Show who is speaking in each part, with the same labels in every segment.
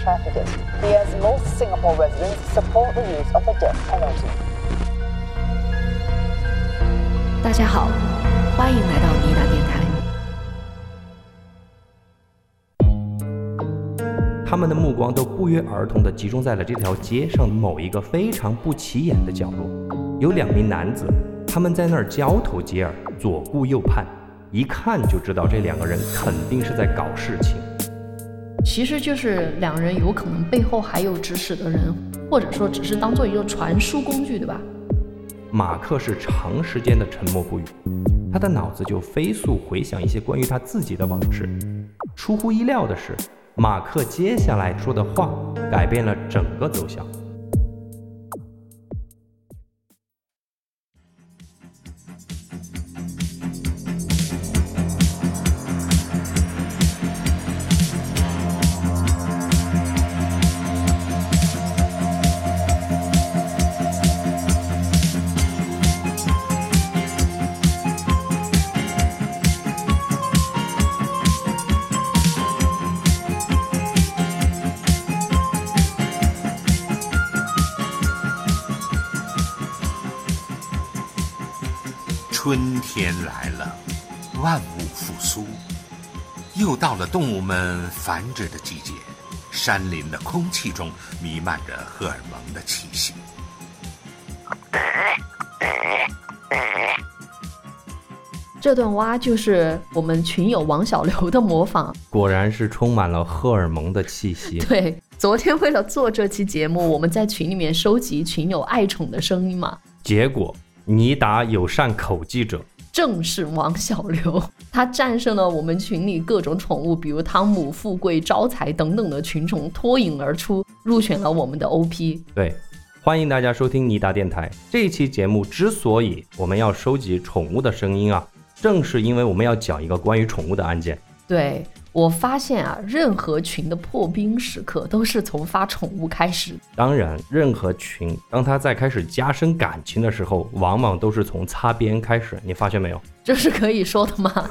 Speaker 1: drug trafficking. He has most Singapore residents support the use of the death penalty.
Speaker 2: 大家好，欢迎来到妮达电台。
Speaker 3: 他们的目光都不约而同地集中在了这条街上某一个非常不起眼的角落。有两名男子，他们在那儿交头接耳，左顾右盼，一看就知道这两个人肯定是在搞事情。
Speaker 2: 其实就是两人有可能背后还有指使的人，或者说只是当做一个传输工具，对吧？
Speaker 3: 马克是长时间的沉默不语，他的脑子就飞速回想一些关于他自己的往事。出乎意料的是。马克接下来说的话改变了整个走向。
Speaker 4: 天来了，万物复苏，又到了动物们繁殖的季节。山林的空气中弥漫着荷尔蒙的气息。
Speaker 2: 这段蛙就是我们群友王小刘的模仿，
Speaker 3: 果然是充满了荷尔蒙的气息。
Speaker 2: 对，昨天为了做这期节目，我们在群里面收集群友爱宠的声音嘛，
Speaker 3: 结果。尼达友善口技者
Speaker 2: 正是王小刘，他战胜了我们群里各种宠物，比如汤姆、富贵、招财等等的群宠，脱颖而出，入选了我们的 OP。
Speaker 3: 对，欢迎大家收听尼达电台。这一期节目之所以我们要收集宠物的声音啊，正是因为我们要讲一个关于宠物的案件。
Speaker 2: 对。我发现啊，任何群的破冰时刻都是从发宠物开始。
Speaker 3: 当然，任何群当他在开始加深感情的时候，往往都是从擦边开始。你发现没有？
Speaker 2: 这是可以说的吗？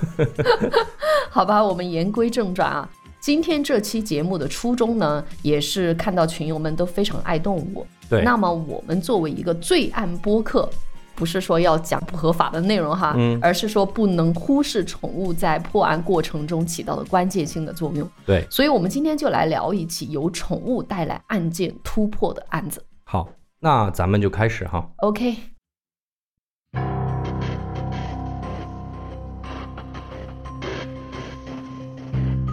Speaker 2: 好吧，我们言归正传啊。今天这期节目的初衷呢，也是看到群友们都非常爱动物。
Speaker 3: 对。
Speaker 2: 那么我们作为一个罪案播客。不是说要讲不合法的内容哈，嗯而是说不能忽视宠物在破案过程中起到的关键性的作用。
Speaker 3: 对，
Speaker 2: 所以我们今天就来聊一起由宠物带来案件突破的案子。
Speaker 3: 好，那咱们就开始哈。
Speaker 2: OK。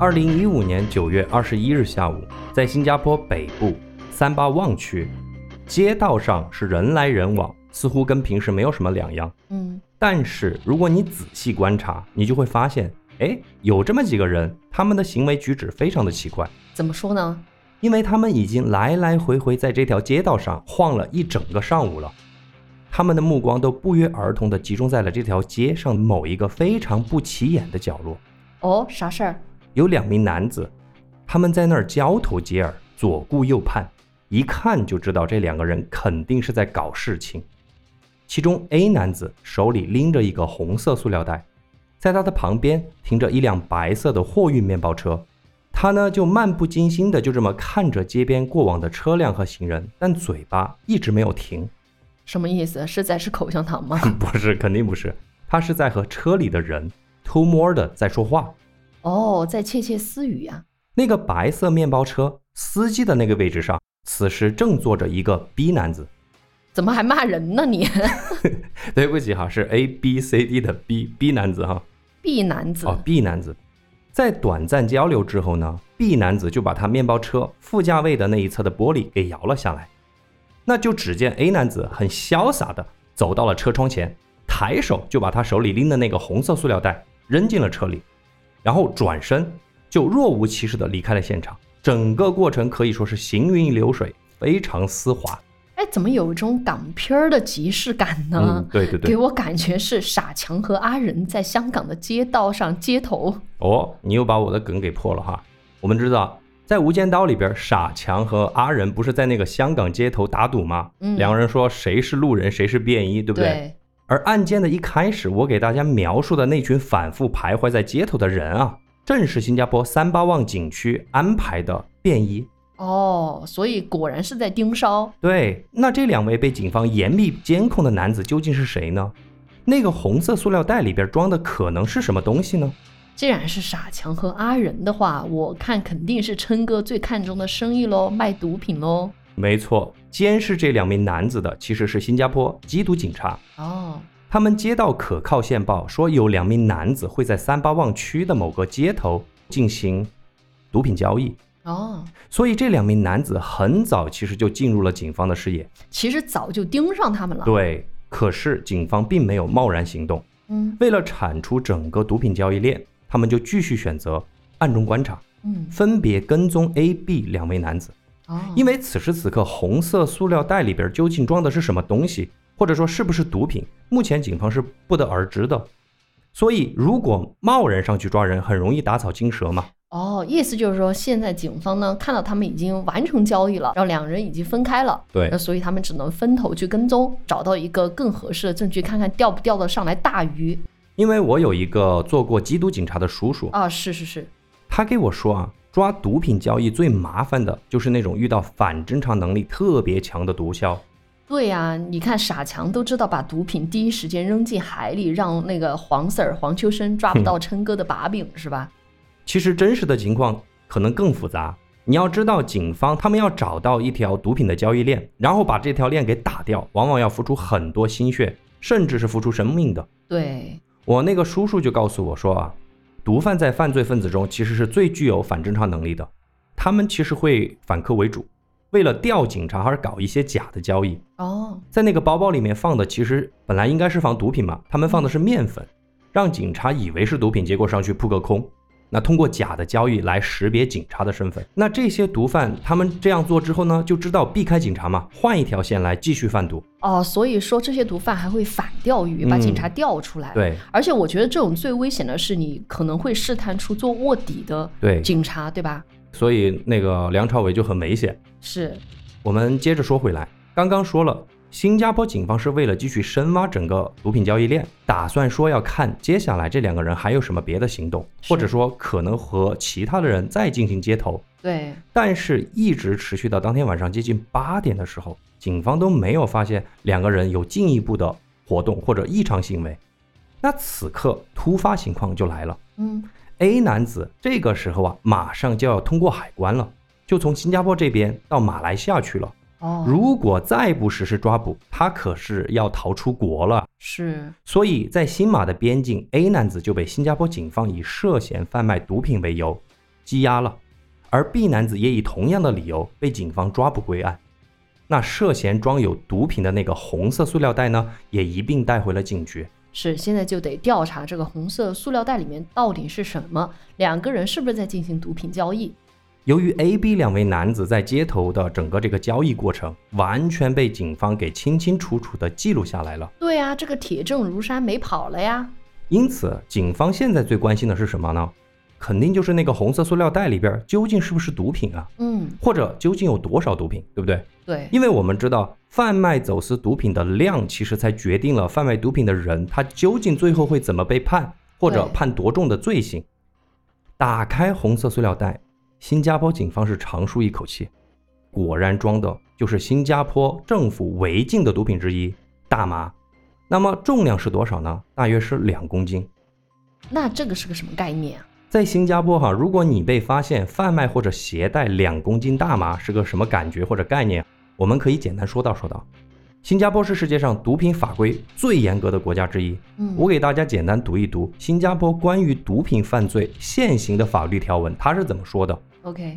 Speaker 3: 二零一五年九月二十一日下午，在新加坡北部三巴旺区，街道上是人来人往。似乎跟平时没有什么两样，
Speaker 2: 嗯，
Speaker 3: 但是如果你仔细观察，你就会发现，哎，有这么几个人，他们的行为举止非常的奇怪。
Speaker 2: 怎么说呢？
Speaker 3: 因为他们已经来来回回在这条街道上晃了一整个上午了，他们的目光都不约而同地集中在了这条街上某一个非常不起眼的角落。
Speaker 2: 哦，啥事儿？
Speaker 3: 有两名男子，他们在那儿交头接耳，左顾右盼，一看就知道这两个人肯定是在搞事情。其中 A 男子手里拎着一个红色塑料袋，在他的旁边停着一辆白色的货运面包车，他呢就漫不经心的就这么看着街边过往的车辆和行人，但嘴巴一直没有停。
Speaker 2: 什么意思？是在吃口香糖吗？
Speaker 3: 不是，肯定不是，他是在和车里的人偷摸的在说话。
Speaker 2: 哦，在窃窃私语呀。
Speaker 3: 那个白色面包车司机的那个位置上，此时正坐着一个 B 男子。
Speaker 2: 怎么还骂人呢？你？
Speaker 3: 对不起哈，是 A B C D 的 B B 男子哈
Speaker 2: ，B 男子。
Speaker 3: 哦，B 男子，在短暂交流之后呢，B 男子就把他面包车副驾位的那一侧的玻璃给摇了下来，那就只见 A 男子很潇洒的走到了车窗前，抬手就把他手里拎的那个红色塑料袋扔进了车里，然后转身就若无其事的离开了现场，整个过程可以说是行云流水，非常丝滑。
Speaker 2: 哎，怎么有一种港片儿的即视感
Speaker 3: 呢？对对对，
Speaker 2: 给我感觉是傻强和阿仁在香港的街道上街头。
Speaker 3: 哦，你又把我的梗给破了哈。我们知道，在《无间道》里边，傻强和阿仁不是在那个香港街头打赌吗？嗯，两个人说谁是路人，谁是便衣，对不对？
Speaker 2: 对。
Speaker 3: 而案件的一开始，我给大家描述的那群反复徘徊在街头的人啊，正是新加坡三八旺景区安排的便衣。
Speaker 2: 哦，所以果然是在盯梢。
Speaker 3: 对，那这两位被警方严密监控的男子究竟是谁呢？那个红色塑料袋里边装的可能是什么东西呢？
Speaker 2: 既然是傻强和阿仁的话，我看肯定是琛哥最看重的生意喽，卖毒品喽。
Speaker 3: 没错，监视这两名男子的其实是新加坡缉毒警察。
Speaker 2: 哦，
Speaker 3: 他们接到可靠线报，说有两名男子会在三八旺区的某个街头进行毒品交易。
Speaker 2: 哦，
Speaker 3: 所以这两名男子很早其实就进入了警方的视野。
Speaker 2: 其实早就盯上他们了。
Speaker 3: 对，可是警方并没有贸然行动。
Speaker 2: 嗯
Speaker 3: 为了铲除整个毒品交易链，他们就继续选择暗中观察，
Speaker 2: 嗯，
Speaker 3: 分别跟踪 A、B 两位男子。
Speaker 2: 哦，
Speaker 3: 因为此时此刻红色塑料袋里边究竟装的是什么东西，或者说是不是毒品，目前警方是不得而知的。所以，如果贸然上去抓人，很容易打草惊蛇嘛。
Speaker 2: 哦，意思就是说，现在警方呢看到他们已经完成交易了，然后两人已经分开了，
Speaker 3: 对
Speaker 2: 那所以他们只能分头去跟踪，找到一个更合适的证据，看看钓不钓得上来大鱼。
Speaker 3: 因为我有一个做过缉毒警察的叔叔，
Speaker 2: 啊，是是是，
Speaker 3: 他给我说啊，抓毒品交易最麻烦的就是那种遇到反侦查能力特别强的毒枭。
Speaker 2: 对呀、你看傻强都知道把毒品第一时间扔进海里，让那个黄 Sir 黄秋生抓不到琛哥的把柄，是吧？
Speaker 3: 其实真实的情况可能更复杂。你要知道，警方他们要找到一条毒品的交易链，然后把这条链给打掉，往往要付出很多心血，甚至是付出生命的。
Speaker 2: 对，
Speaker 3: 我那个叔叔就告诉我说啊，毒贩在犯罪分子中其实是最具有反侦查能力的，他们其实会反客为主，为了钓警察而搞一些假的交易。
Speaker 2: 哦，
Speaker 3: 在那个包包里面放的其实本来应该是放毒品嘛，他们放的是面粉，让警察以为是毒品，结果上去扑个空。那通过假的交易来识别警察的身份。那这些毒贩他们这样做之后呢，就知道避开警察嘛，换一条线来继续贩毒。
Speaker 2: 哦，所以说这些毒贩还会反钓鱼，把
Speaker 3: 嗯
Speaker 2: 警察钓出来。，
Speaker 3: 对
Speaker 2: 而且我觉得这种最危险的是，你可能会试探出做卧底的
Speaker 3: 对，
Speaker 2: 警察，对吧？
Speaker 3: 所以那个梁朝伟就很危险。
Speaker 2: 是，
Speaker 3: 我们接着说回来，刚刚说了，新加坡警方是为了继续深挖整个毒品交易链，打算说要看接下来这两个人还有什么别的行动，或者说可能和其他的人再进行接头。
Speaker 2: 对，
Speaker 3: 但是，一直持续到当天晚上接近八点的时候，警方都没有发现两个人有进一步的活动或者异常行为。那此刻突发情况就来了
Speaker 2: 嗯
Speaker 3: ，，A 男子这个时候啊，马上就要通过海关了，就从新加坡这边到马来西亚去了。
Speaker 2: 哦，
Speaker 3: 如果再不实施抓捕，他可是要逃出国了。
Speaker 2: 是，
Speaker 3: 所以在新马的边境，A 男子就被新加坡警方以涉嫌贩卖毒品为由羁押了，而 B 男子也以同样的理由被警方抓捕归案。那涉嫌装有毒品的那个红色塑料袋呢，也一并带回了警局。
Speaker 2: 是，现在就得调查这个红色塑料袋里面到底是什么，两个人是不是在进行毒品交易？
Speaker 3: 由于 A、B 两位男子在街头的整个这个交易过程，完全被警方给清清楚楚的记录下来了。
Speaker 2: 对啊、这个铁证如山，没跑了呀。
Speaker 3: 因此，警方现在最关心的是什么呢？肯定就是那个红色塑料袋里边究竟是不是毒品啊，
Speaker 2: 嗯，
Speaker 3: 或者究竟有多少毒品，对不对？
Speaker 2: 对，
Speaker 3: 因为我们知道，贩卖走私毒品的量，其实才决定了贩卖毒品的人他究竟最后会怎么被判，或者判多重的罪行。打开红色塑料袋，新加坡警方是长舒一口气，果然装的就是新加坡政府违禁的毒品之一——大麻。那么重量是多少呢？大约是两公斤。
Speaker 2: 那这个是个什么概念啊？
Speaker 3: 在新加坡哈，如果你被发现贩卖或者携带两公斤大麻，是个什么感觉或者概念？我们可以简单说道说道。新加坡是世界上毒品法规最严格的国家之一。
Speaker 2: 嗯，
Speaker 3: 我给大家简单读一读新加坡关于毒品犯罪现行的法律条文，它是怎么说的
Speaker 2: ？OK，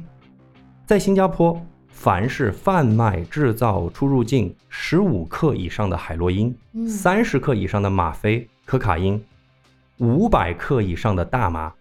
Speaker 3: 在新加坡，凡是贩卖、制造、出入境十五克以上的海洛因、
Speaker 2: 嗯
Speaker 3: 三十克以上的吗啡、可卡因、五百克以上的大麻，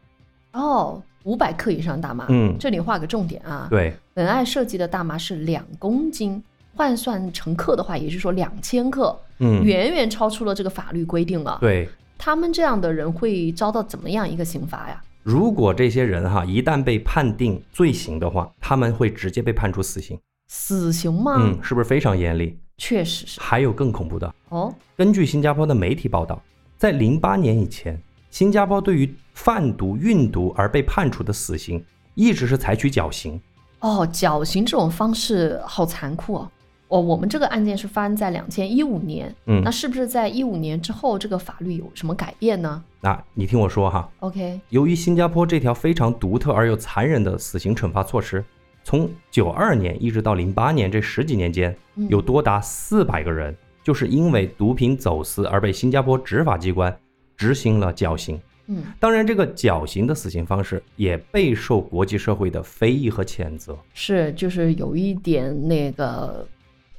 Speaker 2: 哦，五百克以上大麻。
Speaker 3: 嗯
Speaker 2: 这里画个重点啊。
Speaker 3: 对，
Speaker 2: 本案涉及的大麻是两公斤，换算成克的话，也就是说两千克，
Speaker 3: 嗯，
Speaker 2: 远远超出了这个法律规定了。
Speaker 3: 对。
Speaker 2: 他们这样的人会遭到怎么样一个刑罚呀？
Speaker 3: 如果这些人哈一旦被判定罪行的话，他们会直接被判处死刑。
Speaker 2: 死刑吗？
Speaker 3: 嗯，是不是非常严厉？
Speaker 2: 确实是。
Speaker 3: 还有更恐怖的，
Speaker 2: 哦，
Speaker 3: 根据新加坡的媒体报道，在零八年以前，新加坡对于贩毒、运毒而被判处的死刑，一直是采取绞刑。
Speaker 2: 哦，绞刑这种方式好残酷哦。哦，我们这个案件是发生在两千一五年，
Speaker 3: 嗯
Speaker 2: 那是不是在一五年之后，这个法律有什么改变呢
Speaker 3: 那你听我说哈
Speaker 2: ，？OK，
Speaker 3: 由于新加坡这条非常独特而又残忍的死刑惩罚措施，从九二年一直到零八年这十几年间，
Speaker 2: 嗯
Speaker 3: 有多达四百个人就是因为毒品走私而被新加坡执法机关执行了绞刑。
Speaker 2: 嗯，
Speaker 3: 当然，这个绞刑的死刑方式也备受国际社会的非议和谴责。
Speaker 2: 是，就是有一点那个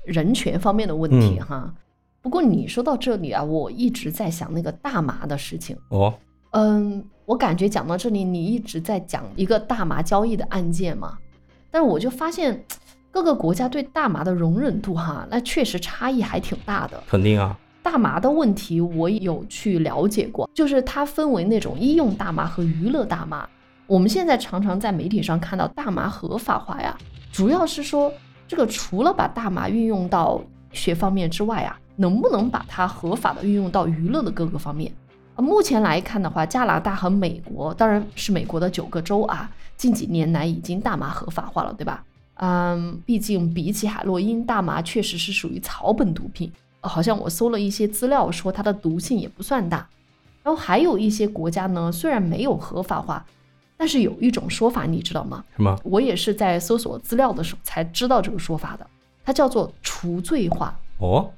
Speaker 2: 人权方面的问题
Speaker 3: 嗯
Speaker 2: 哈。不过你说到这里啊，我一直在想那个大麻的事情。
Speaker 3: 哦，
Speaker 2: 嗯，我感觉讲到这里，你一直在讲一个大麻交易的案件嘛，但是我就发现各个国家对大麻的容忍度哈，那确实差异还挺大的。
Speaker 3: 肯定啊，
Speaker 2: 大麻的问题我有去了解过，就是它分为那种医用大麻和娱乐大麻。我们现在常常在媒体上看到大麻合法化呀，主要是说这个除了把大麻运用到医学方面之外啊，能不能把它合法的运用到娱乐的各个方面？目前来看的话，加拿大和美国，当然是美国的九个州啊，近几年来已经大麻合法化了，对吧？嗯，毕竟比起海洛因，大麻确实是属于草本毒品。好像我搜了一些资料，说它的毒性也不算大。然后还有一些国家呢，虽然没有合法化，但是有一种说法，你知道吗？
Speaker 3: 什么？
Speaker 2: 我也是在搜索资料的时候才知道这个说法的，它叫做除罪化。
Speaker 3: 哦，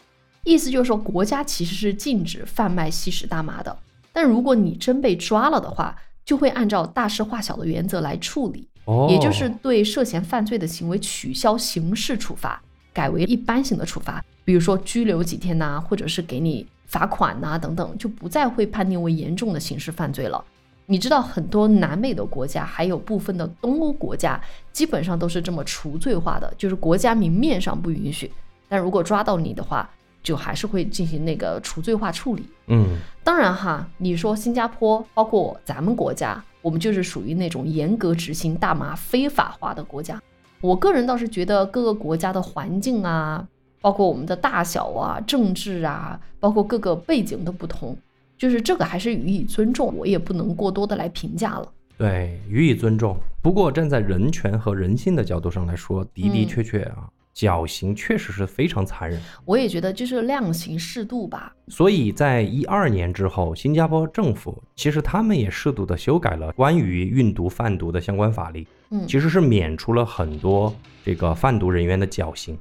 Speaker 2: 意思就是说，国家其实是禁止贩卖吸食大麻的，但如果你真被抓了的话，就会按照大事化小的原则来处理，
Speaker 3: 哦，
Speaker 2: 也就是对涉嫌犯罪的行为取消刑事处罚，改为一般性的处罚，比如说拘留几天呐、或者是给你罚款呐、等等，就不再会判定为严重的刑事犯罪了。你知道很多南美的国家，还有部分的东欧国家，基本上都是这么除罪化的，就是国家明面上不允许，但如果抓到你的话，就还是会进行那个除罪化处理。
Speaker 3: 嗯，
Speaker 2: 当然哈，你说新加坡，包括咱们国家，我们就是属于那种严格执行大麻非法化的国家。我个人倒是觉得各个国家的环境啊，包括我们的大小啊、政治啊，包括各个背景的不同，就是这个还是予以尊重，我也不能过多的来评价了。
Speaker 3: 对，予以尊重。不过站在人权和人性的角度上来说，的的
Speaker 2: 嗯
Speaker 3: 确确啊，绞刑确实是非常残忍。
Speaker 2: 我也觉得就是量刑适度吧。
Speaker 3: 所以在一二年之后，新加坡政府其实他们也适度的修改了关于运毒贩毒的相关法律，
Speaker 2: 嗯，
Speaker 3: 其实是免除了很多这个贩毒人员的绞刑。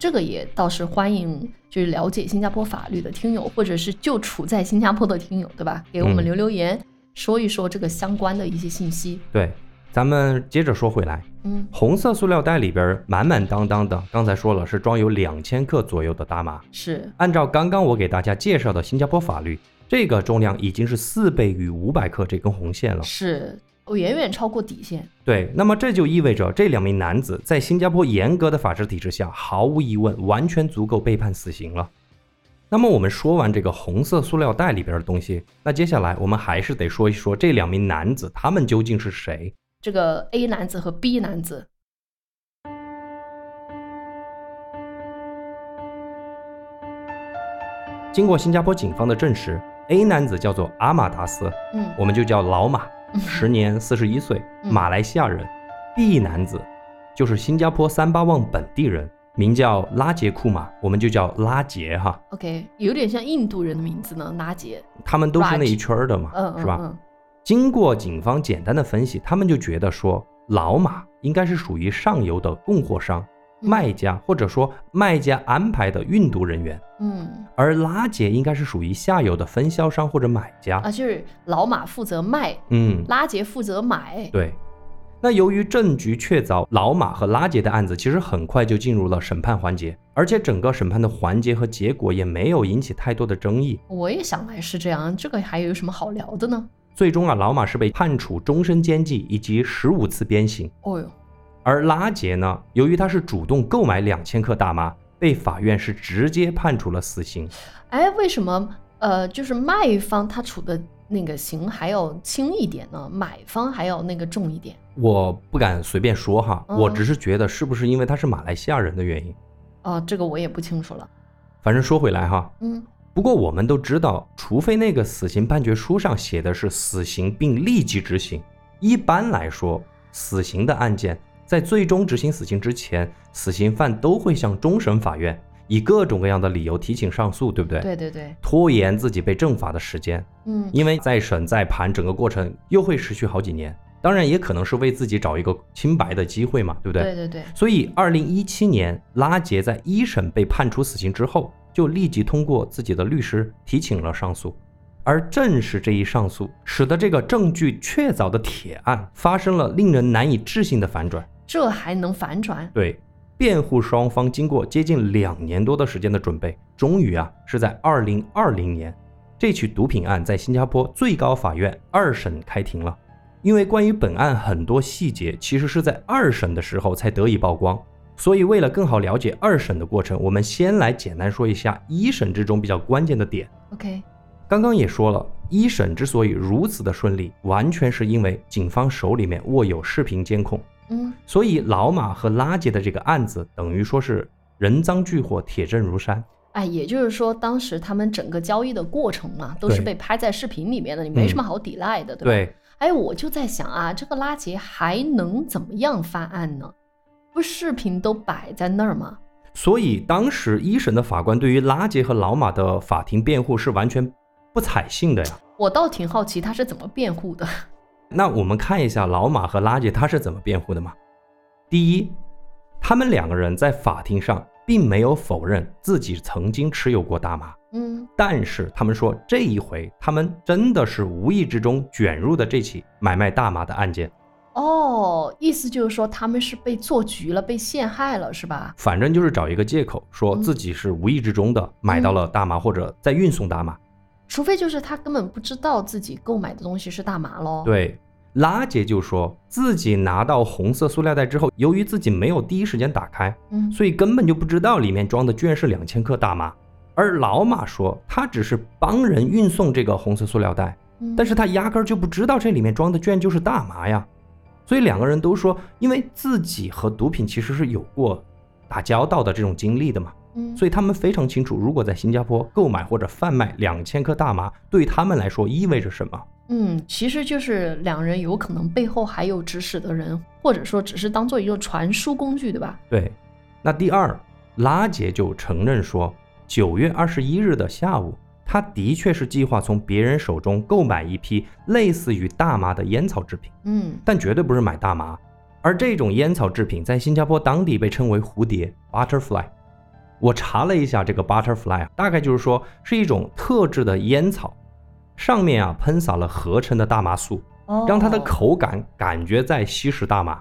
Speaker 2: 这个也倒是欢迎，就是了解新加坡法律的听友，或者是就处在新加坡的听友，对吧？给我们
Speaker 3: 嗯
Speaker 2: 留留言，说一说这个相关的一些信息。
Speaker 3: 对，咱们接着说回来，
Speaker 2: 嗯
Speaker 3: 红色塑料袋里边满满当当的，刚才说了是装有两千克左右的大麻。
Speaker 2: 是，
Speaker 3: 按照刚刚我给大家介绍的新加坡法律，这个重量已经是四倍于五百克这根红线了。
Speaker 2: 是，我远远超过底线。
Speaker 3: 对，那么这就意味着这两名男子在新加坡严格的法治体制下，毫无疑问完全足够被判死刑了。那么我们说完这个红色塑料袋里边的东西，那接下来我们还是得说一说这两名男子他们究竟是谁。
Speaker 2: 这个 A 男子和 B 男子，
Speaker 3: 经过新加坡警方的证实，A 男子叫做阿马达斯，
Speaker 2: 嗯
Speaker 3: 我们就叫老马，时年四十一岁，
Speaker 2: 嗯
Speaker 3: 马来西亚人。B 男子就是新加坡三巴旺本地人，名叫拉杰库马，我们就叫拉杰哈。
Speaker 2: ，OK，有点像印度人的名字呢，拉杰，
Speaker 3: 他们都是那一圈儿的嘛，
Speaker 2: 嗯嗯
Speaker 3: 是吧？
Speaker 2: 嗯
Speaker 3: 经过警方简单的分析，他们就觉得说，老马应该是属于上游的供货商、
Speaker 2: 嗯
Speaker 3: 卖家，或者说卖家安排的运毒人员，
Speaker 2: 嗯
Speaker 3: 而拉杰应该是属于下游的分销商或者买家。
Speaker 2: 啊，就是老马负责卖，
Speaker 3: 嗯，
Speaker 2: 拉杰负责买。
Speaker 3: 对。那由于证据确凿，老马和拉杰的案子其实很快就进入了审判环节，而且整个审判的环节和结果也没有引起太多的争议。
Speaker 2: 我也想来是这样，这个还有什么好聊的呢？
Speaker 3: 最终啊，老马是被判处终身监禁以及十五次鞭刑。
Speaker 2: 哦哟，
Speaker 3: 而拉杰呢，由于他是主动购买两千克大麻，被法院是直接判处了死刑。
Speaker 2: 哎，为什么呃，就是卖方他处的那个刑还要轻一点呢？买方还要那个重一点？
Speaker 3: 我不敢随便说哈，
Speaker 2: 嗯
Speaker 3: 我只是觉得是不是因为他是马来西亚人的原因。
Speaker 2: 哦，这个我也不清楚了。
Speaker 3: 反正说回来哈，
Speaker 2: 嗯
Speaker 3: 不过我们都知道，除非那个死刑判决书上写的是死刑并立即执行，一般来说，死刑的案件在最终执行死刑之前，死刑犯都会向终审法院以各种各样的理由提请上诉，对不对？
Speaker 2: 对对对，
Speaker 3: 拖延自己被正法的时间，
Speaker 2: 嗯，
Speaker 3: 因为再审再判，整个过程又会持续好几年。当然，也可能是为自己找一个清白的机会嘛，对不对？
Speaker 2: 对对对，
Speaker 3: 所以，二零一七年，拉杰在一审被判处死刑之后，就立即通过自己的律师提请了上诉。而正是这一上诉，使得这个证据确凿的铁案发生了令人难以置信的反转。
Speaker 2: 这还能反转？
Speaker 3: 对，辩护双方经过接近两年多的时间的准备，终于啊是在二零二零年，这起毒品案在新加坡最高法院二审开庭了。因为关于本案很多细节其实是在二审的时候才得以曝光，所以为了更好了解二审的过程，我们先来简单说一下一审之中比较关键的点。
Speaker 2: OK，
Speaker 3: 刚刚也说了，一审之所以如此的顺利，完全是因为警方手里面握有视频监控，
Speaker 2: 嗯，
Speaker 3: 所以老马和拉杰的这个案子等于说是人赃俱获，铁证如山。
Speaker 2: 哎，也就是说，当时他们整个交易的过程嘛，都是被拍在视频里面的，你没什么好抵赖的，对吧？
Speaker 3: 对，
Speaker 2: 哎，我就在想啊，这个拉杰还能怎么样翻案呢？不视频都摆在那儿吗？
Speaker 3: 所以当时一审的法官对于拉杰和老马的法庭辩护是完全不采信的呀。
Speaker 2: 我倒挺好奇他是怎么辩护的。
Speaker 3: 那我们看一下老马和拉杰他是怎么辩护的嘛？第一，他们两个人在法庭上并没有否认自己曾经持有过大麻，
Speaker 2: 嗯，
Speaker 3: 但是他们说这一回他们真的是无意之中卷入的这起买卖大麻的案件，
Speaker 2: 哦，意思就是说他们是被做局了，被陷害了，是吧？
Speaker 3: 反正就是找一个借口说自己是无意之中的买到了大麻或者在运送大麻。
Speaker 2: 除非就是他根本不知道自己购买的东西是大麻喽。，
Speaker 3: 对，拉姐就说自己拿到红色塑料袋之后，由于自己没有第一时间打开，
Speaker 2: 嗯，
Speaker 3: 所以根本就不知道里面装的居然是两千克大麻。而老马说他只是帮人运送这个红色塑料袋，
Speaker 2: 嗯
Speaker 3: 但是他压根儿就不知道这里面装的居然就是大麻呀。所以两个人都说，因为自己和毒品其实是有过打交道的这种经历的嘛，
Speaker 2: 嗯，
Speaker 3: 所以他们非常清楚，如果在新加坡购买或者贩卖两千克大麻，对他们来说意味着什么。
Speaker 2: 嗯，其实就是两人有可能背后还有指使的人，或者说只是当做一个传输工具，对吧？
Speaker 3: 对，那第二，拉杰就承认说，九月二十一日的下午，他的确是计划从别人手中购买一批类似于大麻的烟草制品，
Speaker 2: 嗯，
Speaker 3: 但绝对不是买大麻。而这种烟草制品在新加坡当地被称为蝴蝶 （butterfly）。我查了一下，这个 butterfly 啊，大概就是说是一种特制的烟草，上面啊喷洒了合成的大麻素，
Speaker 2: 哦，
Speaker 3: 让它的口感感觉在吸食大麻。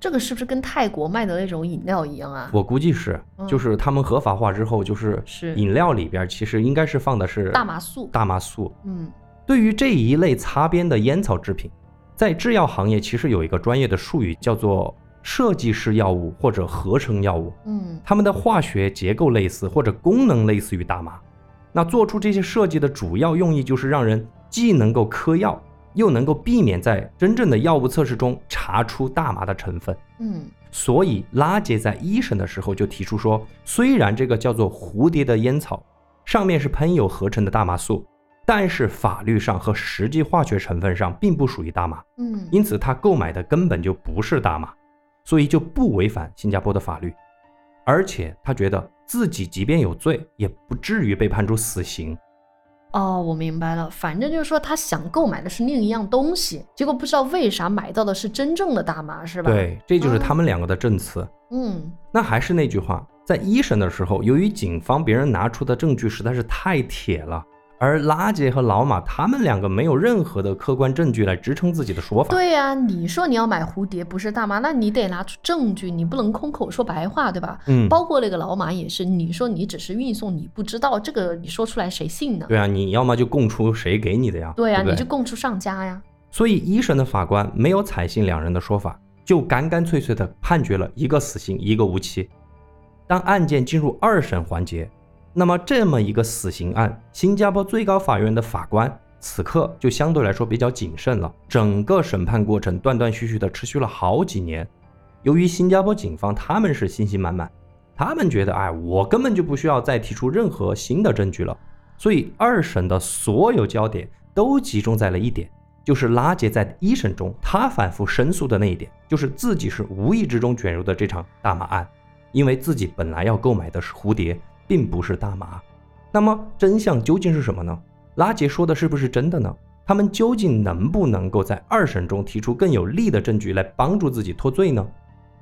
Speaker 2: 这个是不是跟泰国卖的那种饮料一样啊？
Speaker 3: 我估计是，
Speaker 2: 嗯
Speaker 3: 就是他们合法化之后，就是
Speaker 2: 是
Speaker 3: 饮料里边其实应该是放的是
Speaker 2: 大麻素
Speaker 3: 大麻素。
Speaker 2: 嗯
Speaker 3: 对于这一类擦边的烟草制品，在制药行业其实有一个专业的术语叫做设计式药物或者合成药物，
Speaker 2: 嗯。
Speaker 3: 它们的化学结构类似或者功能类似于大麻。那做出这些设计的主要用意就是让人既能够嗑药，又能够避免在真正的药物测试中查出大麻的成分。
Speaker 2: 嗯。
Speaker 3: 所以拉杰在一审的时候就提出说，虽然这个叫做蝴蝶的烟草上面是喷有合成的大麻素，但是法律上和实际化学成分上并不属于大麻，
Speaker 2: 嗯，
Speaker 3: 因此他购买的根本就不是大麻，所以就不违反新加坡的法律。而且他觉得自己即便有罪，也不至于被判处死刑。
Speaker 2: 哦，我明白了，反正就是说他想购买的是另一样东西，结果不知道为啥买到的是真正的大麻，是吧？，
Speaker 3: 对，这就是
Speaker 2: 嗯
Speaker 3: 他们两个的证词。
Speaker 2: 嗯
Speaker 3: 那还是那句话，在一审的时候，由于警方别人拿出的证据实在是太铁了，而拉杰和老马他们两个没有任何的客观证据来支撑自己的说法。
Speaker 2: 对呀、你说你要买蝴蝶不是大妈，那你得拿出证据，你不能空口说白话，对吧？
Speaker 3: 嗯，
Speaker 2: 包括那个老马也是，你说你只是运送，你不知道这个，你说出来谁信呢？
Speaker 3: 对啊，你要么就供出谁给你的呀？
Speaker 2: 对呀、
Speaker 3: 不
Speaker 2: 你就供出上家呀。
Speaker 3: 所以一审的法官没有采信两人的说法，就干干脆脆的判决了一个死刑，一个无期。当案件进入二审环节，那么这么一个死刑案，新加坡最高法院的法官此刻就相对来说比较谨慎了。整个审判过程断断续续的持续了好几年。由于新加坡警方他们是信心满满，他们觉得，哎，我根本就不需要再提出任何新的证据了，所以二审的所有焦点都集中在了一点，就是拉杰在一审中他反复申诉的那一点，就是自己是无意之中卷入的这场大麻案，因为自己本来要购买的是蝴蝶，并不是大麻。那么真相究竟是什么呢？拉杰说的是不是真的呢？他们究竟能不能够在二审中提出更有力的证据来帮助自己脱罪呢？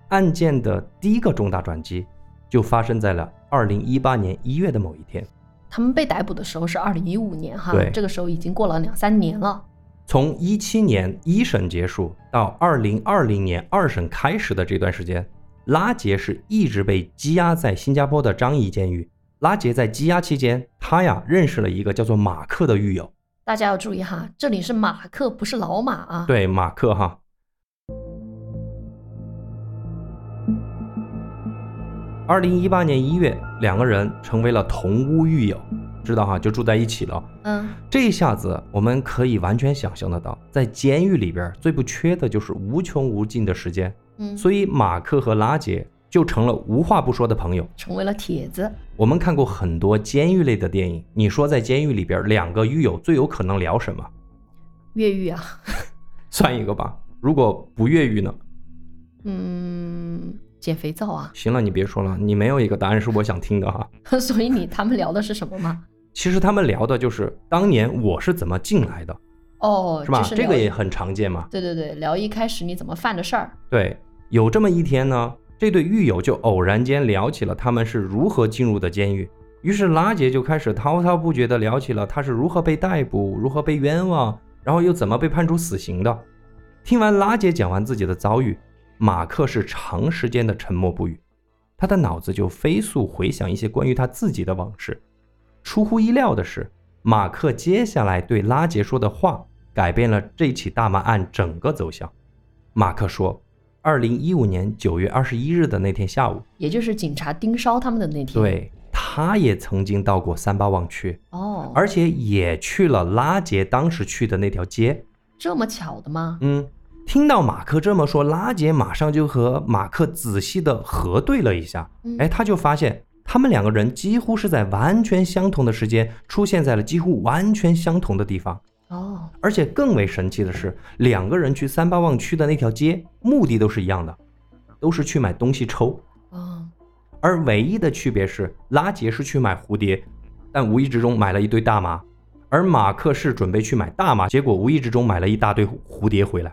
Speaker 3: 案件的第一个重大转机就发生在了二零一八年一月的某一天。
Speaker 2: 他们被逮捕的时候是二零一五年哈
Speaker 3: 对，
Speaker 2: 这个时候已经过了两三年了。
Speaker 3: 从一七年一审结束到二零二零年二审开始的这段时间，拉杰是一直被羁押在新加坡的樟宜监狱。拉杰在羁押期间，他呀认识了一个叫做马克的狱友。
Speaker 2: 大家要注意哈，这里是马克，不是老马啊。
Speaker 3: 对，马克哈。二零一八年一月，两个人成为了同屋狱友，知道哈，就住在一起了。
Speaker 2: 嗯，
Speaker 3: 这一下子，我们可以完全想象得到，在监狱里边最不缺的就是无穷无尽的时间，
Speaker 2: 嗯，
Speaker 3: 所以马克和拉杰就成了无话不说的朋友。
Speaker 2: 成为了铁子。
Speaker 3: 我们看过很多监狱类的电影，你说在监狱里边两个狱友最有可能聊什么？
Speaker 2: 越狱啊，
Speaker 3: 算一个吧。如果不越狱呢？
Speaker 2: 嗯，捡肥皂啊。
Speaker 3: 行了，你别说了，你没有一个答案是我想听的哈。
Speaker 2: 所以你他们聊的是什么吗？
Speaker 3: 其实他们聊的就是当年我是怎么进来的，
Speaker 2: 哦，
Speaker 3: 是吧？这个也很常见嘛。
Speaker 2: 对对对，聊一开始你怎么犯的事儿。
Speaker 3: 对，有这么一天呢，这对狱友就偶然间聊起了他们是如何进入的监狱。于是拉杰就开始滔滔不绝地聊起了他是如何被逮捕、如何被冤枉，然后又怎么被判处死刑的。听完拉杰讲完自己的遭遇，马克是长时间的沉默不语，他的脑子就飞速回想一些关于他自己的往事。出乎意料的是，马克接下来对拉杰说的话改变了这起大麻案整个走向。马克说，二零一五年九月二十一日的那天下午，
Speaker 2: 也就是警察盯梢他们的那天。，
Speaker 3: 对，他也曾经到过三八旺区，
Speaker 2: 哦，
Speaker 3: 而且也去了拉杰当时去的那条街。
Speaker 2: 这么巧的吗？
Speaker 3: 嗯，听到马克这么说，拉杰马上就和马克仔细的核对了一下，
Speaker 2: 嗯
Speaker 3: 哎，他就发现他们两个人几乎是在完全相同的时间出现在了几乎完全相同的地方。
Speaker 2: 哦，
Speaker 3: 而且更为神奇的是，两个人去三八旺区的那条街，目的都是一样的，都是去买东西抽。
Speaker 2: 哦，
Speaker 3: 而唯一的区别是，拉杰是去买蝴蝶，但无意之中买了一堆大麻；而马克是准备去买大麻，结果无意之中买了一大堆蝴蝶回来。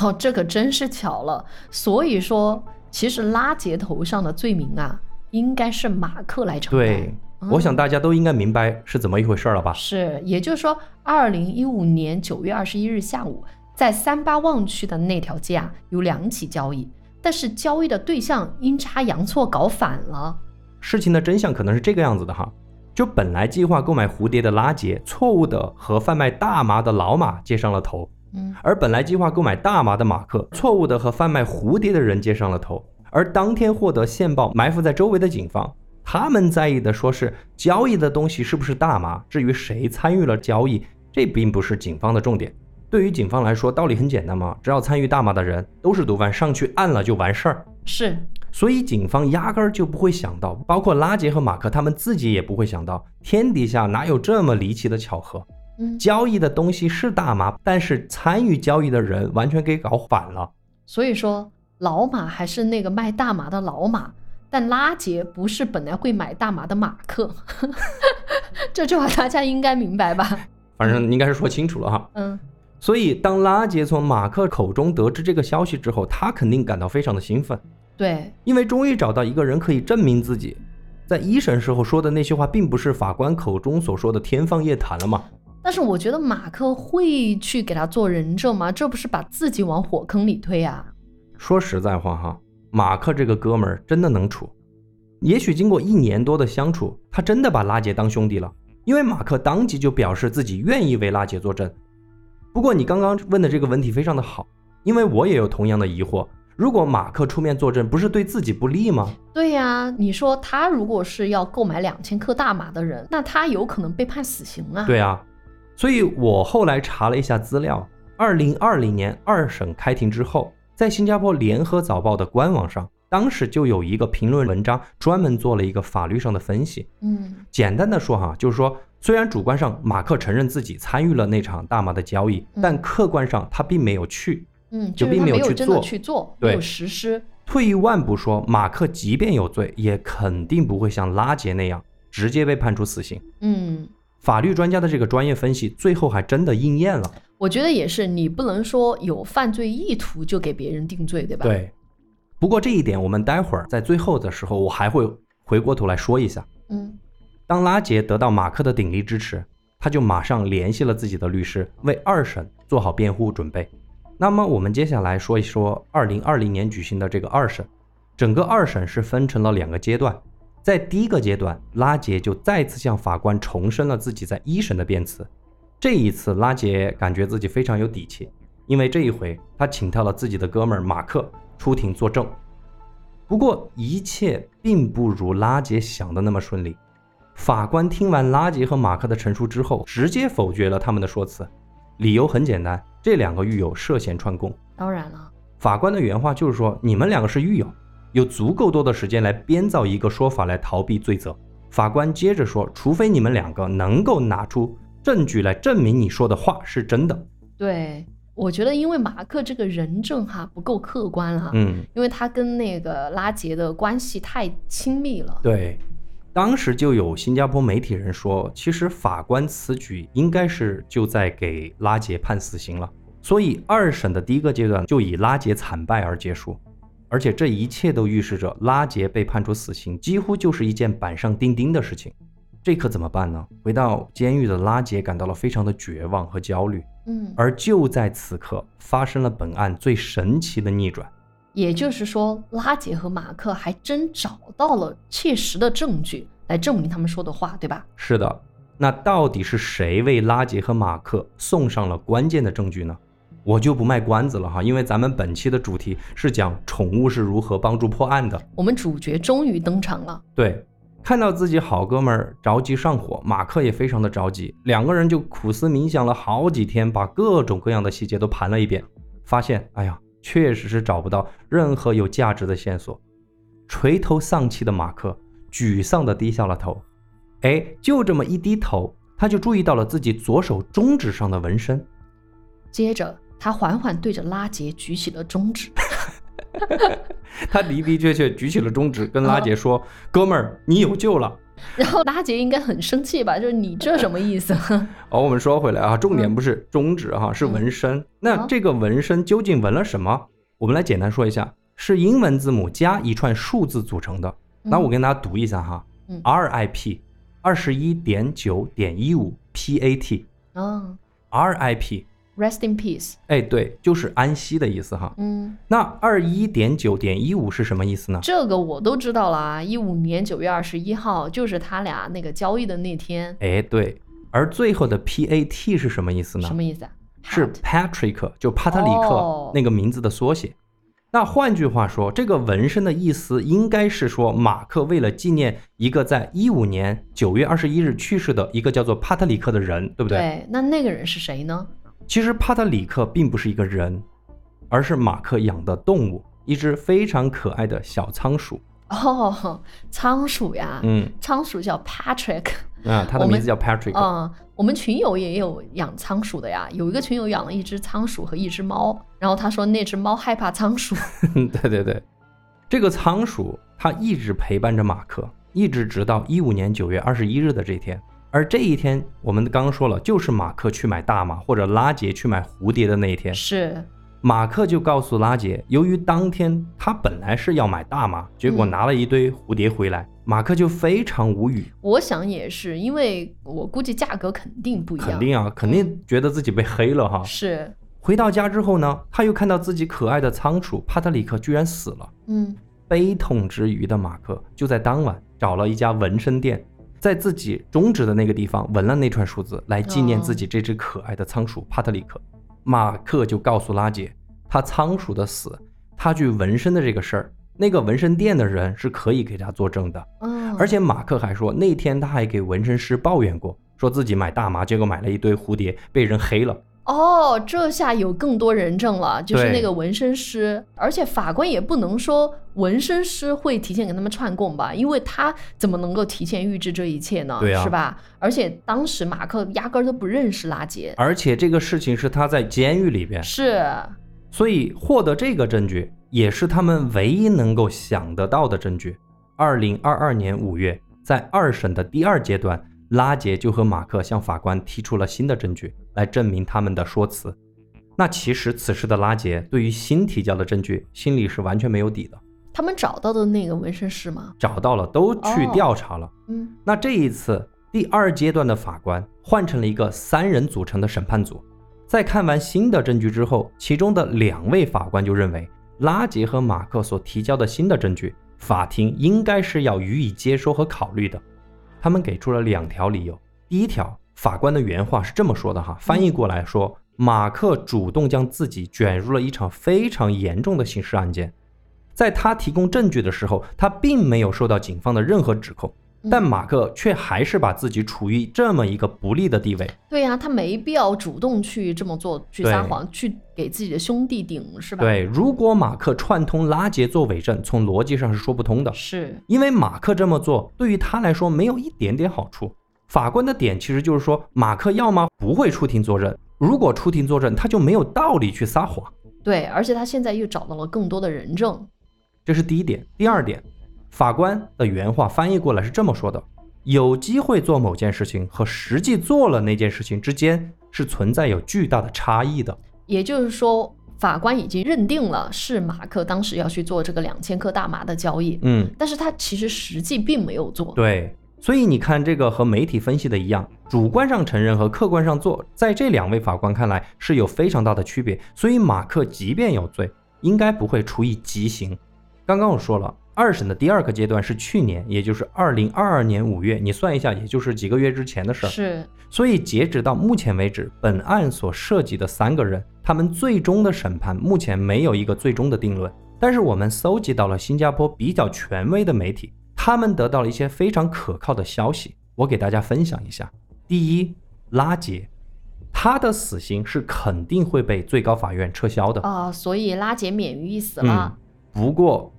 Speaker 2: 哦，这可真是巧了。所以说，其实拉杰头上的罪名啊，应该是马克来承担。
Speaker 3: 对，
Speaker 2: 嗯
Speaker 3: 我想大家都应该明白是怎么一回事了吧？
Speaker 2: 是，也就是说，二零一五年九月二十一日下午，在三八旺区的那条街啊，有两起交易，但是交易的对象阴差阳错搞反了。
Speaker 3: 事情的真相可能是这个样子的哈，就本来计划购买蝴蝶的拉杰，错误的和贩卖大麻的老马接上了头。
Speaker 2: 嗯，
Speaker 3: 而本来计划购买大麻的马克，错误的和贩卖蝴蝶的人接上了头。而当天获得线报埋伏在周围的警方，他们在意的说是交易的东西是不是大麻，至于谁参与了交易，这并不是警方的重点。对于警方来说，道理很简单嘛，只要参与大麻的人都是毒贩，上去按了就完事儿。
Speaker 2: 是，
Speaker 3: 所以警方压根儿就不会想到，包括拉杰和马克他们自己也不会想到，天底下哪有这么离奇的巧合？
Speaker 2: 嗯，
Speaker 3: 交易的东西是大麻，但是参与交易的人完全给搞反了。
Speaker 2: 所以说老马还是那个卖大麻的老马，但拉杰不是本来会买大麻的马克。这句话大家应该明白吧？
Speaker 3: 反正应该是说清楚了哈。
Speaker 2: 嗯，
Speaker 3: 所以当拉杰从马克口中得知这个消息之后，他肯定感到非常的兴奋，
Speaker 2: 对，
Speaker 3: 因为终于找到一个人可以证明自己在一审时候说的那些话，并不是法官口中所说的天方夜谭了嘛。
Speaker 2: 但是我觉得马克会去给他做人证吗？这不是把自己往火坑里推啊？
Speaker 3: 说实在话哈，马克这个哥们儿真的能处。也许经过一年多的相处，他真的把拉杰当兄弟了，因为马克当即就表示自己愿意为拉杰作证。不过你刚刚问的这个问题非常的好，因为我也有同样的疑惑：如果马克出面作证，不是对自己不利吗？
Speaker 2: 对呀、你说他如果是要购买两千克大麻的人，那他有可能被判死刑啊。
Speaker 3: 对啊，所以我后来查了一下资料，二零二零年二审开庭之后，在新加坡联合早报的官网上，当时就有一个评论文章专门做了一个法律上的分析。
Speaker 2: 嗯
Speaker 3: 简单的说哈，就是说虽然主观上马克承认自己参与了那场大麻的交易，
Speaker 2: 嗯
Speaker 3: 但客观上他并没有去。
Speaker 2: 嗯，
Speaker 3: 就并没有去做
Speaker 2: 去做，
Speaker 3: 对
Speaker 2: 没有实施。
Speaker 3: 退一万步说，马克即便有罪，也肯定不会像拉杰那样直接被判处死刑。
Speaker 2: 嗯，
Speaker 3: 法律专家的这个专业分析，最后还真的应验了。
Speaker 2: 我觉得也是，你不能说有犯罪意图就给别人定罪，对吧？，
Speaker 3: 对，不过这一点我们待会儿在最后的时候，我还会回过头来说一下。
Speaker 2: 嗯
Speaker 3: 当拉杰得到马克的鼎力支持，他就马上联系了自己的律师，为二审做好辩护准备。那么我们接下来说一说2020年举行的这个二审。整个二审是分成了两个阶段，在第一个阶段，拉杰就再次向法官重申了自己在一审的辩词。这一次，拉杰感觉自己非常有底气，因为这一回他请到了自己的哥们儿马克出庭作证。不过，一切并不如拉杰想的那么顺利。法官听完拉杰和马克的陈述之后，直接否决了他们的说辞，理由很简单，这两个狱友涉嫌串供。
Speaker 2: 当然了，
Speaker 3: 法官的原话就是说，你们两个是狱友，有足够多的时间来编造一个说法来逃避罪责。法官接着说，除非你们两个能够拿出证据来证明你说的话是真的。
Speaker 2: 对，我觉得因为马克这个人证哈不够客观哈，
Speaker 3: 嗯，
Speaker 2: 因为他跟那个拉杰的关系太亲密了。
Speaker 3: 对。当时就有新加坡媒体人说，其实法官此举应该是就在给拉杰判死刑了。所以二审的第一个阶段就以拉杰惨败而结束，而且这一切都预示着拉杰被判处死刑几乎就是一件板上钉钉的事情。这可怎么办呢？回到监狱的拉杰感到了非常的绝望和焦虑，
Speaker 2: 嗯，
Speaker 3: 而就在此刻发生了本案最神奇的逆转。
Speaker 2: 也就是说，拉杰和马克还真找到了切实的证据来证明他们说的话，对吧？
Speaker 3: 是的，那到底是谁为拉杰和马克送上了关键的证据呢？我就不卖关子了哈，因为咱们本期的主题是讲宠物是如何帮助破案的。
Speaker 2: 我们主角终于登场了。
Speaker 3: 对，看到自己好哥们儿着急上火，马克也非常的着急，两个人就苦思冥想了好几天，把各种各样的细节都盘了一遍，发现，哎呀，确实是找不到任何有价值的线索。垂头丧气的马克沮丧地低下了头，哎，就这么一低头，他就注意到了自己左手中指上的纹身。
Speaker 2: 接着，他缓缓对着拉杰举起了中指。
Speaker 3: 他的的确确举起了中指，跟拉杰说：“哥们儿，你有救了。”
Speaker 2: 然后拉杰应该很生气吧？就是你这什么意思？
Speaker 3: 好，我们说回来啊，重点不是中指哈，是纹身。那这个纹身究竟纹了什么？我们来简单说一下，是英文字母加一串数字组成的。那我跟大家读一下哈
Speaker 2: 嗯
Speaker 3: ，RIP 二十一点九点一五 PAT
Speaker 2: 啊
Speaker 3: RIP，
Speaker 2: ，Rest in peace。
Speaker 3: 哎，对，就是安息的意思哈。
Speaker 2: 嗯，
Speaker 3: 那二一点九点一五是什么意思呢？
Speaker 2: 这个我都知道了啊。一五年九月二十一号就是他俩那个交易的那天。
Speaker 3: 哎，对。而最后的 PAT 是什么意思呢？
Speaker 2: 什么意思啊？
Speaker 3: 是 Patrick，就帕特里克
Speaker 2: 哦
Speaker 3: 那个名字的缩写。那换句话说，这个纹身的意思应该是说，马克为了纪念一个在一五年九月二十一日去世的一个叫做帕特里克的人，对不对？
Speaker 2: 对，那那个人是谁呢？
Speaker 3: 其实帕特里克并不是一个人，而是马克养的动物，一只非常可爱的小仓鼠。
Speaker 2: 哦，仓鼠呀，
Speaker 3: 嗯，
Speaker 2: 仓鼠叫 Patrick。
Speaker 3: 啊，它的名字叫 Patrick。
Speaker 2: 嗯，我们群友也有养仓鼠的呀，有一个群友养了一只仓鼠和一只猫，然后他说那只猫害怕仓鼠。
Speaker 3: 对对对，这个仓鼠它一直陪伴着马克，一直直到一五年九月二十一日的这天。而这一天，我们刚刚说了，就是马克去买大麻或者拉杰去买蝴蝶的那一天。
Speaker 2: 是，
Speaker 3: 马克就告诉拉杰，由于当天他本来是要买大麻，结果
Speaker 2: 嗯
Speaker 3: 拿了一堆蝴蝶回来，马克就非常无语，
Speaker 2: 我想也是，因为我估计价格肯定不一样。
Speaker 3: 肯定啊，肯定觉得自己被黑了哈。
Speaker 2: 是，
Speaker 3: 回到家之后呢，他又看到自己可爱的仓鼠帕特里克居然死了。
Speaker 2: 嗯，
Speaker 3: 悲痛之余的马克就在当晚找了一家纹身店，在自己中指的那个地方纹了那串数字，来纪念自己这只可爱的仓鼠帕特里克。马克就告诉拉杰，他仓鼠的死，他去纹身的这个事儿，那个纹身店的人是可以给他作证的。
Speaker 2: 嗯，
Speaker 3: 而且马克还说，那天他还给纹身师抱怨过，说自己买大麻，结果买了一堆蝴蝶，被人黑了。
Speaker 2: 哦，这下有更多人证了，就是那个纹身师，而且法官也不能说纹身师会提前给他们串供吧，因为他怎么能够提前预知这一切呢？
Speaker 3: 对啊
Speaker 2: 是吧？而且当时马克压根儿都不认识拉杰，
Speaker 3: 而且这个事情是他在监狱里边，
Speaker 2: 是，
Speaker 3: 所以获得这个证据也是他们唯一能够想得到的证据。二零二二年五月，在二审的第二阶段，拉杰就和马克向法官提出了新的证据来证明他们的说辞。那其实此时的拉杰对于新提交的证据心里是完全没有底的，
Speaker 2: 他们找到的那个纹身师吗？
Speaker 3: 找到了都去
Speaker 2: 哦
Speaker 3: 调查了。
Speaker 2: 嗯，
Speaker 3: 那这一次第二阶段的法官换成了一个三人组成的审判组，在看完新的证据之后，其中的两位法官就认为拉杰和马克所提交的新的证据，法庭应该是要予以接收和考虑的。他们给出了两条理由。第一条，法官的原话是这么说的哈，翻译过来说，马克主动将自己卷入了一场非常严重的刑事案件，在他提供证据的时候，他并没有受到警方的任何指控。但马克却还是把自己处于这么一个不利的地位。
Speaker 2: 对呀、他没必要主动去这么做，去撒谎，去给自己的兄弟顶，是吧？，
Speaker 3: 对，如果马克串通拉杰做伪证，从逻辑上是说不通的，
Speaker 2: 是，
Speaker 3: 因为马克这么做对于他来说没有一点点好处。法官的点其实就是说，马克要么不会出庭作证，如果出庭作证，他就没有道理去撒谎。
Speaker 2: 对，而且他现在又找到了更多的人证，
Speaker 3: 这是第一点。第二点，法官的原话翻译过来是这么说的：有机会做某件事情和实际做了那件事情之间是存在有巨大的差异的。
Speaker 2: 也就是说，法官已经认定了是马克当时要去做这个两千克大麻的交易，
Speaker 3: 嗯，
Speaker 2: 但是他其实实际并没有做。
Speaker 3: 对。所以你看，这个和媒体分析的一样，主观上承认和客观上做，在这两位法官看来是有非常大的区别。所以马克即便有罪，应该不会处以极刑。刚刚我说了，二审的第二个阶段是去年，也就是二零二二年五月，你算一下，也就是几个月之前的事儿。
Speaker 2: 是，
Speaker 3: 所以截止到目前为止，本案所涉及的三个人，他们最终的审判目前没有一个最终的定论。但是我们搜集到了新加坡比较权威的媒体，他们得到了一些非常可靠的消息，我给大家分享一下。第一，拉杰，他的死刑是肯定会被最高法院撤销的。
Speaker 2: 啊、所以拉杰免于一死了。
Speaker 3: 不过，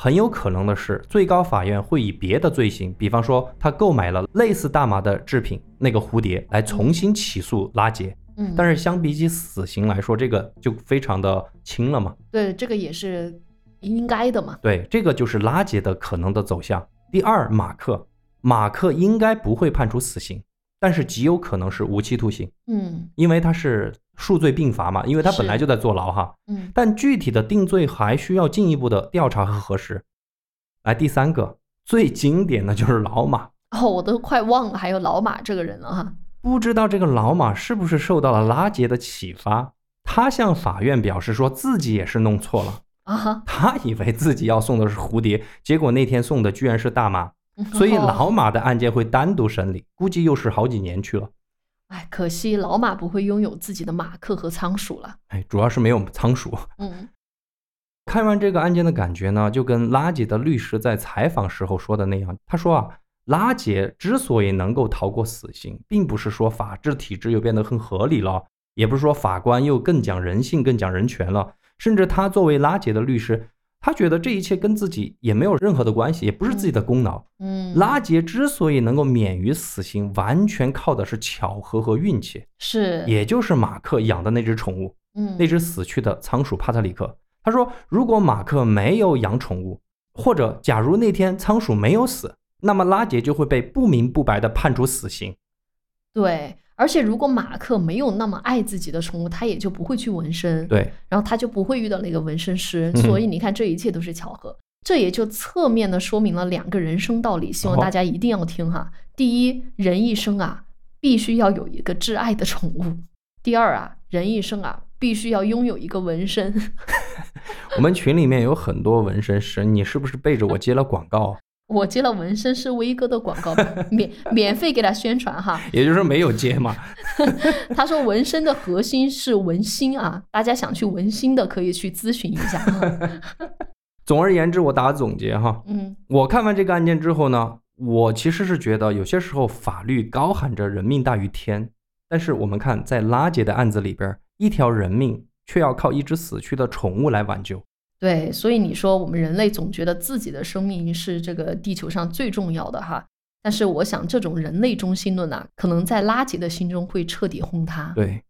Speaker 3: 很有可能的是，最高法院会以别的罪行，比方说他购买了类似大麻的制品那个蝴蝶，来重新起诉拉杰。
Speaker 2: 嗯，
Speaker 3: 但是相比起死刑来说，这个就非常的轻了嘛。
Speaker 2: 对这个也是应该的嘛。
Speaker 3: 对，这个就是拉杰的可能的走向。第二，马克，马克应该不会判处死刑，但是极有可能是无期徒刑，
Speaker 2: 嗯
Speaker 3: 因为他是数罪并罚嘛，因为他本来就在坐牢哈。
Speaker 2: 嗯，
Speaker 3: 但具体的定罪还需要进一步的调查和核实。来，第三个最经典的就是老马，
Speaker 2: 哦，我都快忘了还有老马这个人了哈。
Speaker 3: 不知道这个老马是不是受到了拉杰的启发，他向法院表示说自己也是弄错了，
Speaker 2: 啊哈，
Speaker 3: 他以为自己要送的是蝴蝶，结果那天送的居然是大麻，所以
Speaker 2: 哦
Speaker 3: 老马的案件会单独审理，估计又是好几年去了。
Speaker 2: 哎，可惜老马不会拥有自己的马克和仓鼠了。
Speaker 3: 哎，主要是没有仓鼠。
Speaker 2: 嗯
Speaker 3: 看完这个案件的感觉呢，就跟拉杰的律师在采访时候说的那样，他说啊，拉杰之所以能够逃过死刑，并不是说法治体制又变得很合理了，也不是说法官又更讲人性、更讲人权了，甚至他作为拉杰的律师，他觉得这一切跟自己也没有任何的关系，也不是自己的功劳。
Speaker 2: 嗯，
Speaker 3: 拉杰之所以能够免于死刑，完全靠的是巧合和运气，
Speaker 2: 是
Speaker 3: 也就是马克养的那只宠物。
Speaker 2: 嗯
Speaker 3: 那只死去的仓鼠帕特里克。他说，如果马克没有养宠物，或者假如那天仓鼠没有死，那么拉杰就会被不明不白的判处死刑。
Speaker 2: 对，而且如果马克没有那么爱自己的宠物，他也就不会去纹身，，
Speaker 3: 对，
Speaker 2: 然后他就不会遇到那个纹身师。
Speaker 3: 嗯
Speaker 2: 所以你看，这一切都是巧合。这也就侧面的说明了两个人生道理，希望
Speaker 3: 哦
Speaker 2: 大家一定要听哈。第一，人一生啊，必须要有一个挚爱的宠物；第二啊，人一生啊，必须要拥有一个纹身。
Speaker 3: 我们群里面有很多纹身师，你是不是背着我接了广告？
Speaker 2: 我接了纹身师威哥的广告，免免费给他宣传哈。
Speaker 3: 也就是没有接嘛。
Speaker 2: 他说纹身的核心是纹心啊，大家想去纹心的可以去咨询一下。
Speaker 3: 总而言之，我打个总结哈，
Speaker 2: 嗯
Speaker 3: 我看完这个案件之后呢，我其实是觉得有些时候法律高喊着人命大于天，但是我们看，在拉杰的案子里边，一条人命却要靠一只死去的宠物来挽救。
Speaker 2: 对，所以你说我们人类总觉得自己的生命是这个地球上最重要的哈，但是我想这种人类中心论啊，可能在拉杰的心中会彻底轰塌。
Speaker 3: 对，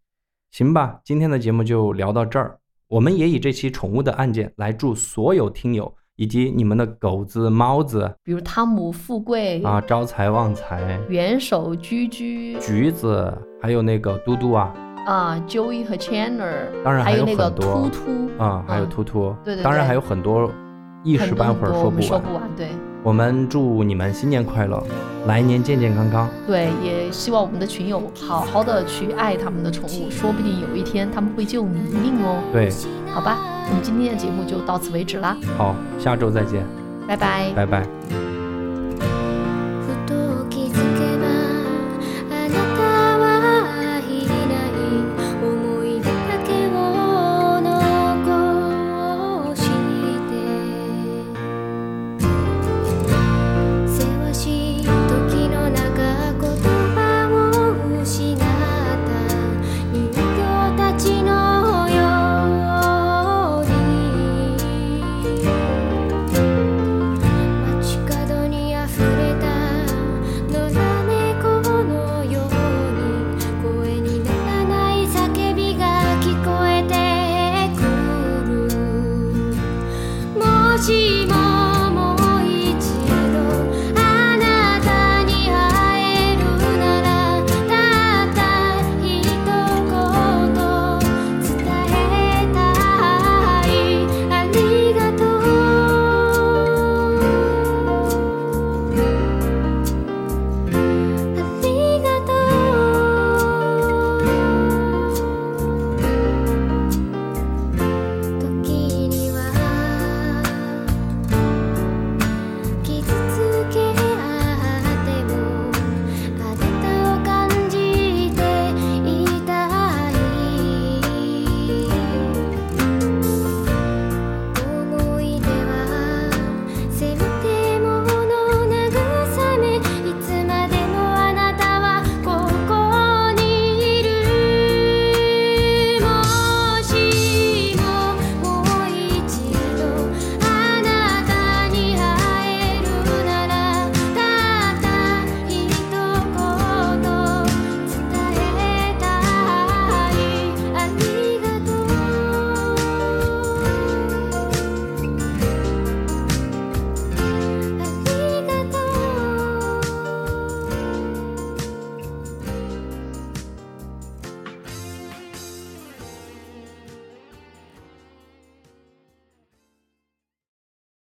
Speaker 3: 行吧，今天的节目就聊到这儿。我们也以这期宠物的案件来祝所有听友以及你们的狗子、猫子，
Speaker 2: 比如汤姆、富贵
Speaker 3: 啊，招财旺财，
Speaker 2: 元首、居居、
Speaker 3: 橘子，还有那个嘟嘟啊，
Speaker 2: 啊，Joey 和 Chandler，
Speaker 3: 当然
Speaker 2: 还有那个
Speaker 3: 有很多
Speaker 2: 突突
Speaker 3: 啊，还有
Speaker 2: 嗯
Speaker 3: 突突，
Speaker 2: 对对对
Speaker 3: 当然还有很多一时半会儿说不完。
Speaker 2: 说不完，对
Speaker 3: 我们祝你们新年快乐，来年健健康康。
Speaker 2: 对，也希望我们的群友好好的去爱他们的宠物，说不定有一天他们会救你一命哦。
Speaker 3: 对，
Speaker 2: 好吧，我们今天的节目就到此为止啦，
Speaker 3: 好，下周再见，
Speaker 2: 拜拜。
Speaker 3: 拜拜。